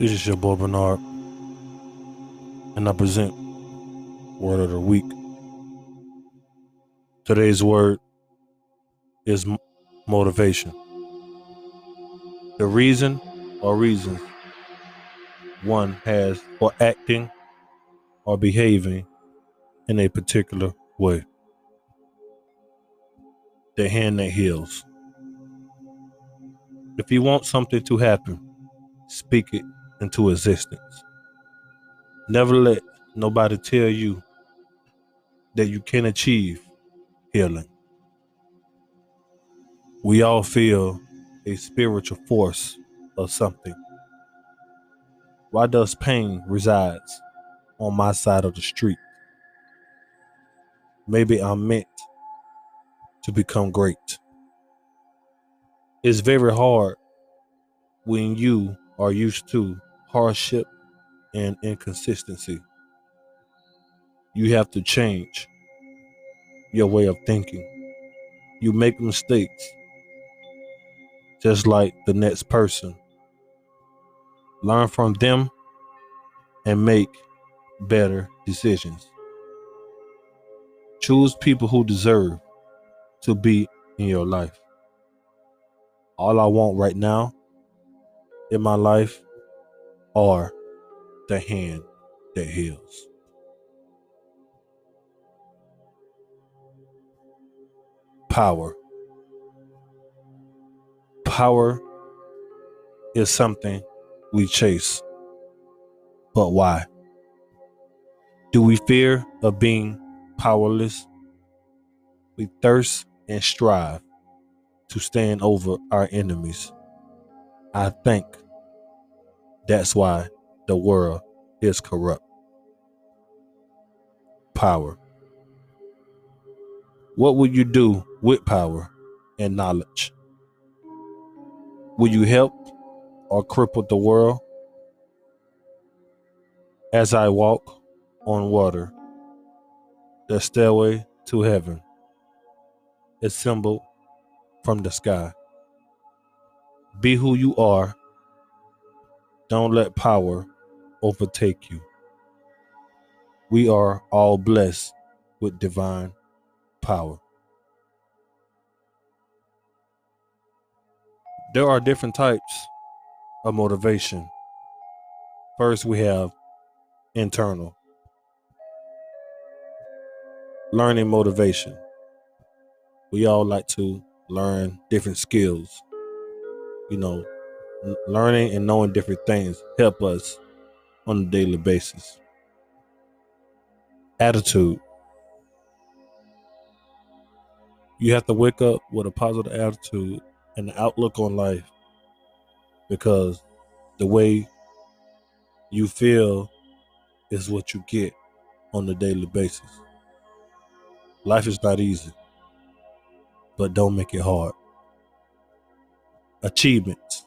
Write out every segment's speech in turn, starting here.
This is your boy Bernard, and I present Word of the Week. Today's word is motivation. The reason or reasons one has for acting or behaving in a particular way. The hand that heals. If you want something to happen, speak it into existence. Never let nobody tell you that you can't achieve healing. We all feel a spiritual force of something. Why does pain resides on my side of the street? Maybe I'm meant to become great. It's very hard when you are used to hardship and inconsistency. You have to change your way of thinking. You make mistakes just like the next person. Learn from them and make better decisions. Choose people who deserve to be in your life. All I want right now in my life are the hand that heals. Power. Power is something we chase. But why? Do we fear of being powerless? We thirst and strive to stand over our enemies. I think that's why the world is corrupt. Power. What will you do with power and knowledge? Will you help or cripple the world? As I walk on water, the stairway to heaven is symbol from the sky. Be who you are. Don't let power overtake you. We are all blessed with divine power. There are different types of motivation. First, we have internal learning motivation. We all like to learn different skills. You know, learning and knowing different things help us on a daily basis. Attitude. You have to wake up with a positive attitude and outlook on life because the way you feel is what you get on a daily basis. Life is not easy, but don't make it hard. Achievements.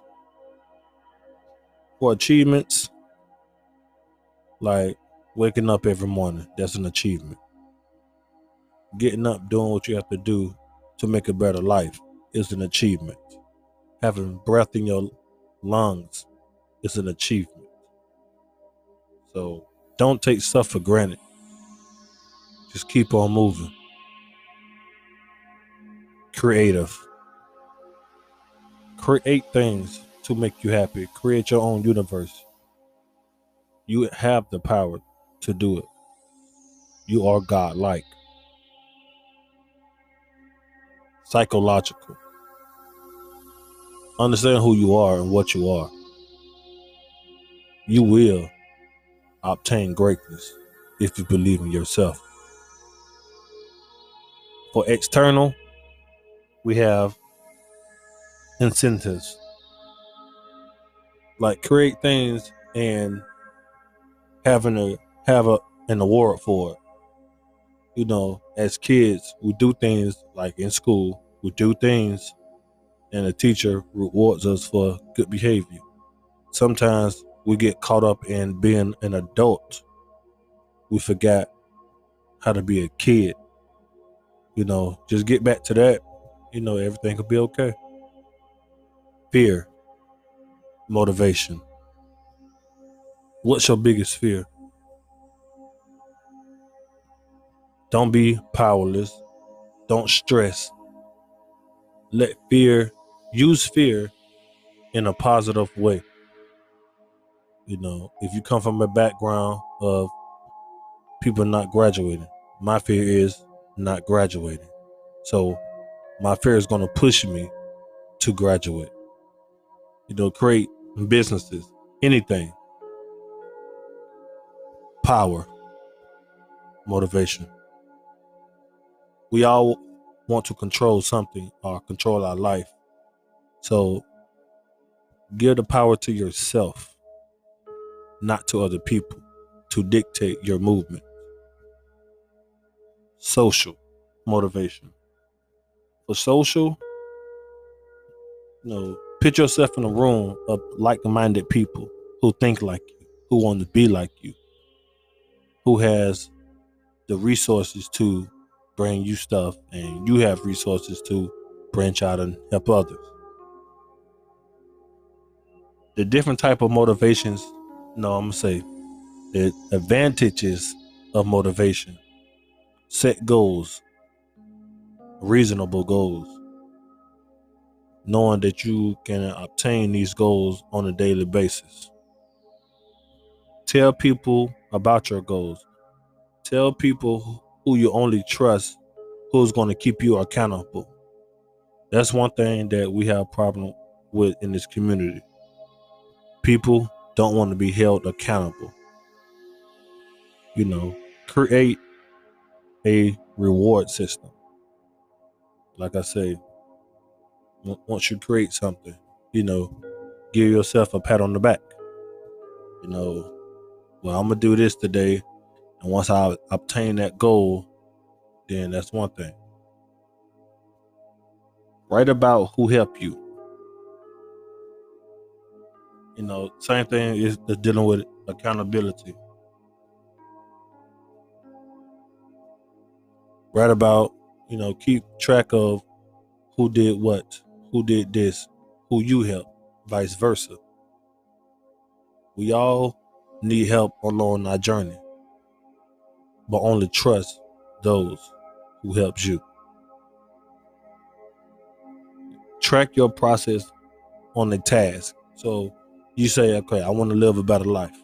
For achievements, like waking up every morning, that's an achievement. Getting up, doing what you have to do to make a better life is an achievement. Having breath in your lungs is an achievement. So don't take stuff for granted. Just keep on moving. Creative. Create things to make you happy. Create your own universe. You have the power to do it. You are God like. Psychological. Understand who you are and what you are. You will obtain greatness if you believe in yourself. For external, we have incentives. Like create things and having a have a an award for it. You know, as kids, we do things like in school, we do things and the teacher rewards us for good behavior. Sometimes we get caught up in being an adult. We forgot how to be a kid. You know, just get back to that. You know, everything could be okay. Fear, motivation. What's your biggest fear? Don't be powerless. Don't stress. Let fear, use fear in a positive way. You know, if you come from a background of people not graduating, my fear is not graduating. So my fear is going to push me to graduate. You know, create businesses, anything. Power, motivation. We all want to control something or control our life. So give the power to yourself, not to other people, to dictate your movement. Social motivation. For social, you know, put yourself in a room of like-minded people who think like you, who want to be like you, who has the resources to bring you stuff and you have resources to branch out and help others. The different type of motivations, no, I'm gonna say the advantages of motivation. Set goals, reasonable goals. Knowing that you can obtain these goals on a daily basis. Tell people about your goals. Tell people who you only trust who's going to keep you accountable. That's one thing that we have problem with in this community. People don't want to be held accountable. You know, create a reward system. Like I say, once you create something, you know, give yourself a pat on the back. You know, well, I'm gonna do this today. And once I obtain that goal, then that's one thing. Write about who helped you. You know, same thing is dealing with accountability. Write about, you know, keep track of who did what, who did this, who you help, vice versa. We all need help along our journey but only trust those who helps you. Track your process on the task. So you say, okay, I want to live a better life.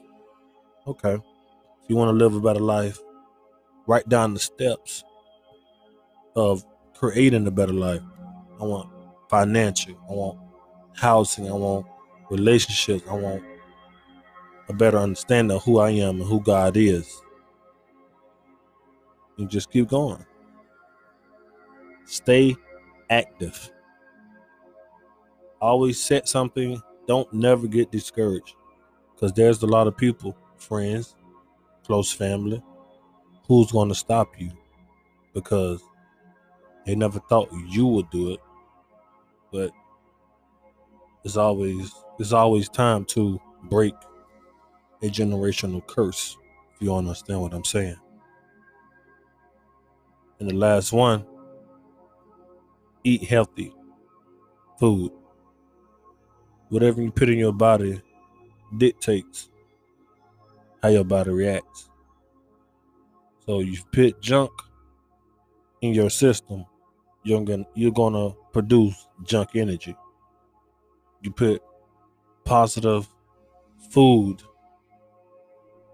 Okay. If you want to live a better life, write down the steps of creating a better life. I want financial, I want housing, I want relationships, I want a better understanding of who I am and who God is. And just keep going. Stay active. Always set something. Don't never get discouraged. Because there's a lot of people, friends, close family, who's going to stop you because they never thought you would do it. But it's always it's always time to break a generational curse, if you understand what I'm saying. And the last one, eat healthy food. Whatever you put in your body dictates how your body reacts. So you put junk in your system, you're gonna you're gonna produce junk energy. You put positive food,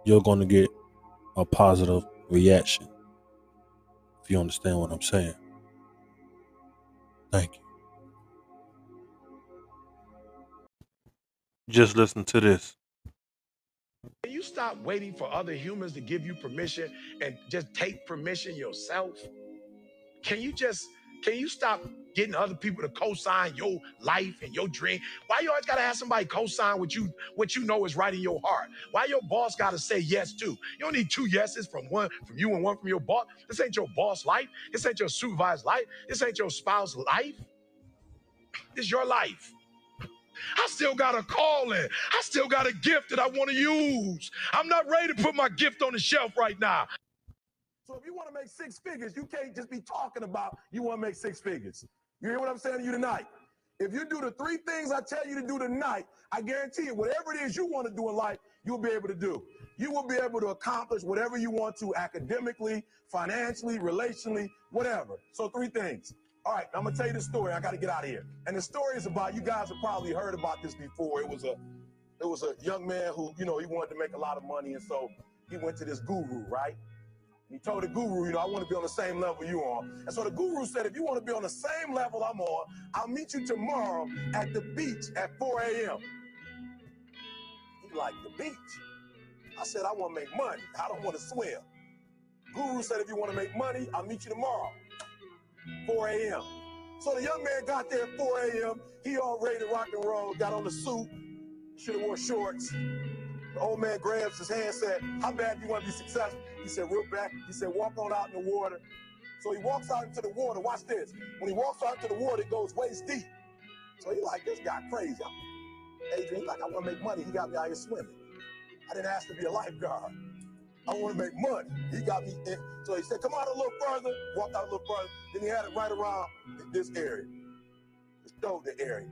you're gonna get a positive reaction if you understand what I'm saying. Thank you. Just listen to this. Can you stop waiting for other humans to give you permission and just take permission yourself? Can you just can you stop getting other people to co-sign your life and your dream? Why you always gotta have somebody co-sign what you what you know is right in your heart? Why your boss gotta say yes too? You don't need two yeses from one from you and one from your boss. This ain't your boss life. This ain't your supervisor's life. This ain't your spouse life. It's your life. I still got a calling. I still got a gift that I want to use. I'm not ready to put my gift on the shelf right now. So if you want to make six figures, you can't just be talking about you want to make six figures. You hear what I'm saying to you tonight? If you do the three things I tell you to do tonight, I guarantee you, whatever it is you want to do in life, you'll be able to do. You will be able to accomplish whatever you want to academically, financially, relationally, whatever. So, three things. All right, I'm gonna tell you the story. I got to get out of here. And the story is about you guys have probably heard about this before. It was a it was a young man who, you know, he wanted to make a lot of money, and so he went to this guru, right? He told the guru, you know, I want to be on the same level you are. And so the guru said, if you want to be on the same level I'm on, I'll meet you tomorrow at the beach at 4 a.m. He like the beach. I said, I want to make money. I don't want to swim. Guru said, if you want to make money, I'll meet you tomorrow, 4 a.m. So the young man got there at 4 a.m. He all ready to rock and roll, got on the suit, should have wore shorts. The old man grabs his hand, said, How bad do you want to be successful? He said, Real bad. He said, Walk on out in the water. So he walks out into the water. Watch this. When he walks out into the water, it goes waist deep. So he like, This guy crazy. Adrian, he like, I want to make money. He got me out here swimming. I didn't ask to be a lifeguard. I want to make money. He got me in. So he said, Come out a little further. Walked out a little further. Then he had it right around this area, the shoulder area.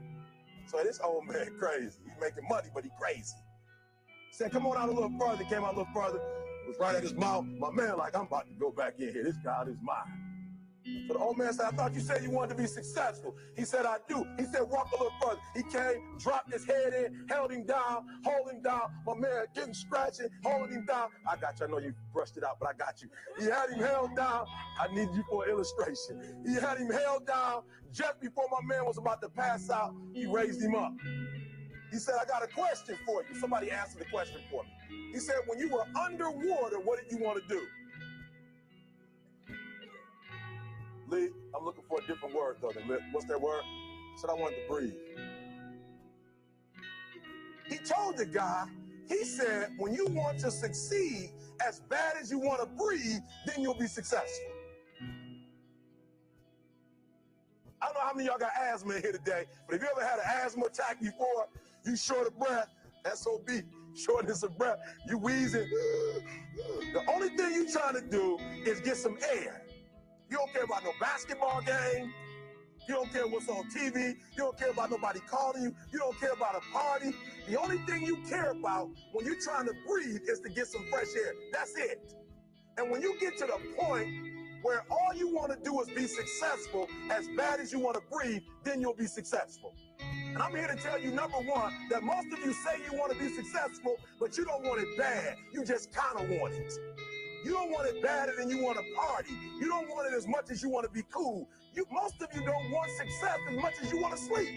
So this old man crazy. He's making money, but he crazy. He said, come on out a little further. Came out a little further. Was right at his mouth. My man, like, I'm about to go back in here. This God is mine. So the old man said, I thought you said you wanted to be successful. He said, I do. He said, walk a little further. He came, dropped his head in, held him down, hold him down. My man getting scratching, holding him down. I got you. I know you brushed it out, but I got you. He had him held down. I need you for illustration. He had him held down just before my man was about to pass out. He raised him up. He said, I got a question for you. Somebody answered the question for me. He said, when you were underwater, what did you want to do? Lee, I'm looking for a different word though. What's that word? He said I wanted to breathe. He told the guy, he said, when you want to succeed as bad as you want to breathe, then you'll be successful. I don't know how many y'all got asthma in here today, but if you ever had an asthma attack before, you short of breath, SOB, shortness of breath, you wheezing. The only thing you trying to do is get some air. You don't care about no basketball game. You don't care what's on TV. You don't care about nobody calling you. You don't care about a party. The only thing you care about when you're trying to breathe is to get some fresh air. That's it. And when you get to the point where all you want to do is be successful as bad as you want to breathe, then you'll be successful. And I'm here to tell you, number one, that most of you say you want to be successful, but you don't want it bad. You just kind of want it. You don't want it badder than you want to party. You don't want it as much as you want to be cool. You, most of you don't want success as much as you want to sleep.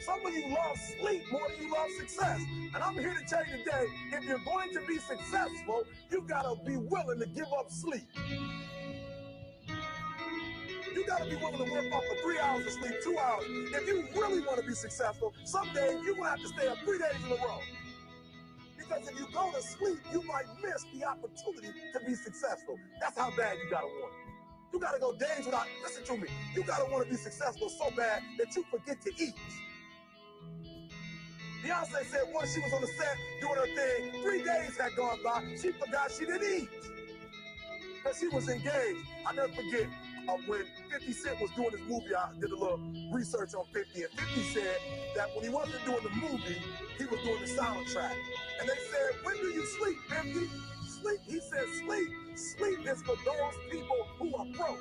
Some of you love sleep more than you love success. And I'm here to tell you today, if you're going to be successful, you got to be willing to give up sleep. You got to be willing to work off for three hours of sleep, two hours. If you really want to be successful, someday you're going to have to stay up three days in a row. Because if you go to sleep, you might miss the opportunity to be successful. That's how bad you gotta want it. You gotta go days without, listen to me, you gotta want to be successful so bad that you forget to eat. Beyonce said once she was on the set doing her thing, three days had gone by, she forgot she didn't eat. Because she was engaged. I never forget uh, when 50 Cent was doing his movie, I did a little research on 50, and 50 said that when he wasn't doing the movie, he was doing the soundtrack. And they said, when do you sleep, 50? Sleep. He said, sleep. Sleep is for those people who are broke.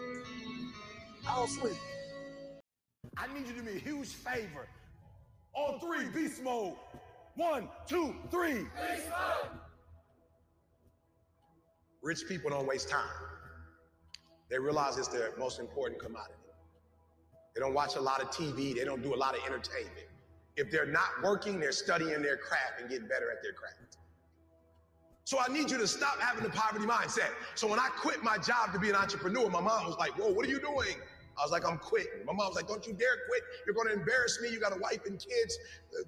I don't sleep. I need you to do me a huge favor. On three, beast mode. One, two, three. Beast mode. Rich people don't waste time. They realize it's their most important commodity. They don't watch a lot of TV. They don't do a lot of entertainment. If they're not working, they're studying their craft and getting better at their craft. So I need you to stop having the poverty mindset. So when I quit my job to be an entrepreneur, my mom was like, Whoa, what are you doing? I was like, I'm quitting. My mom was like, Don't you dare quit. You're going to embarrass me. You got a wife and kids.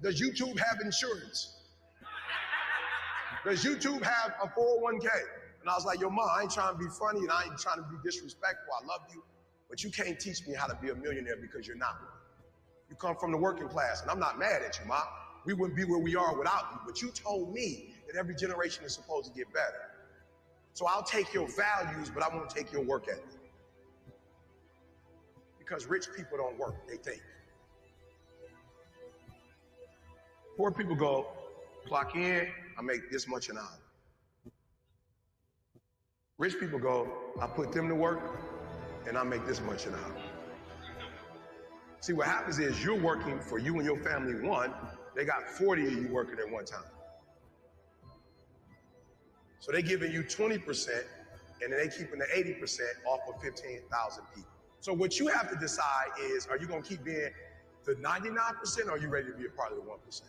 Does YouTube have insurance? Does YouTube have a 401k? And I was like, Yo, mom, I ain't trying to be funny and I ain't trying to be disrespectful. I love you. But you can't teach me how to be a millionaire because you're not one. You come from the working class, and I'm not mad at you, Mom. We wouldn't be where we are without you. But you told me that every generation is supposed to get better. So I'll take your values, but I won't take your work ethic. Because rich people don't work, they think. Poor people go, Clock in, I make this much an hour. Rich people go, I put them to work and I make this much an hour. See, what happens is you're working for you and your family one, they got 40 of you working at one time. So they're giving you 20%, and then they keeping the 80% off of 15,000 people. So what you have to decide is, are you gonna keep being the 99% or are you ready to be a part of the 1%?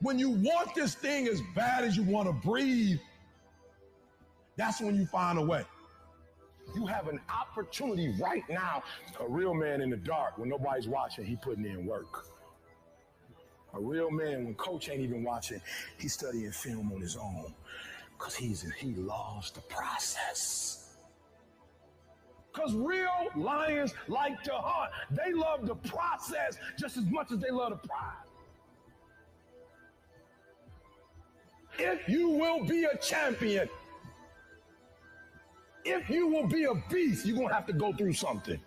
When you want this thing as bad as you want to breathe, that's when you find a way. You have an opportunity right now. A real man in the dark, when nobody's watching, he putting in work. A real man, when coach ain't even watching, he's studying film on his own. Cause he's he loves the process. Cause real lions like to hunt. They love the process just as much as they love the prize. If you will be a champion, if you will be a beast, you're gonna have to go through something.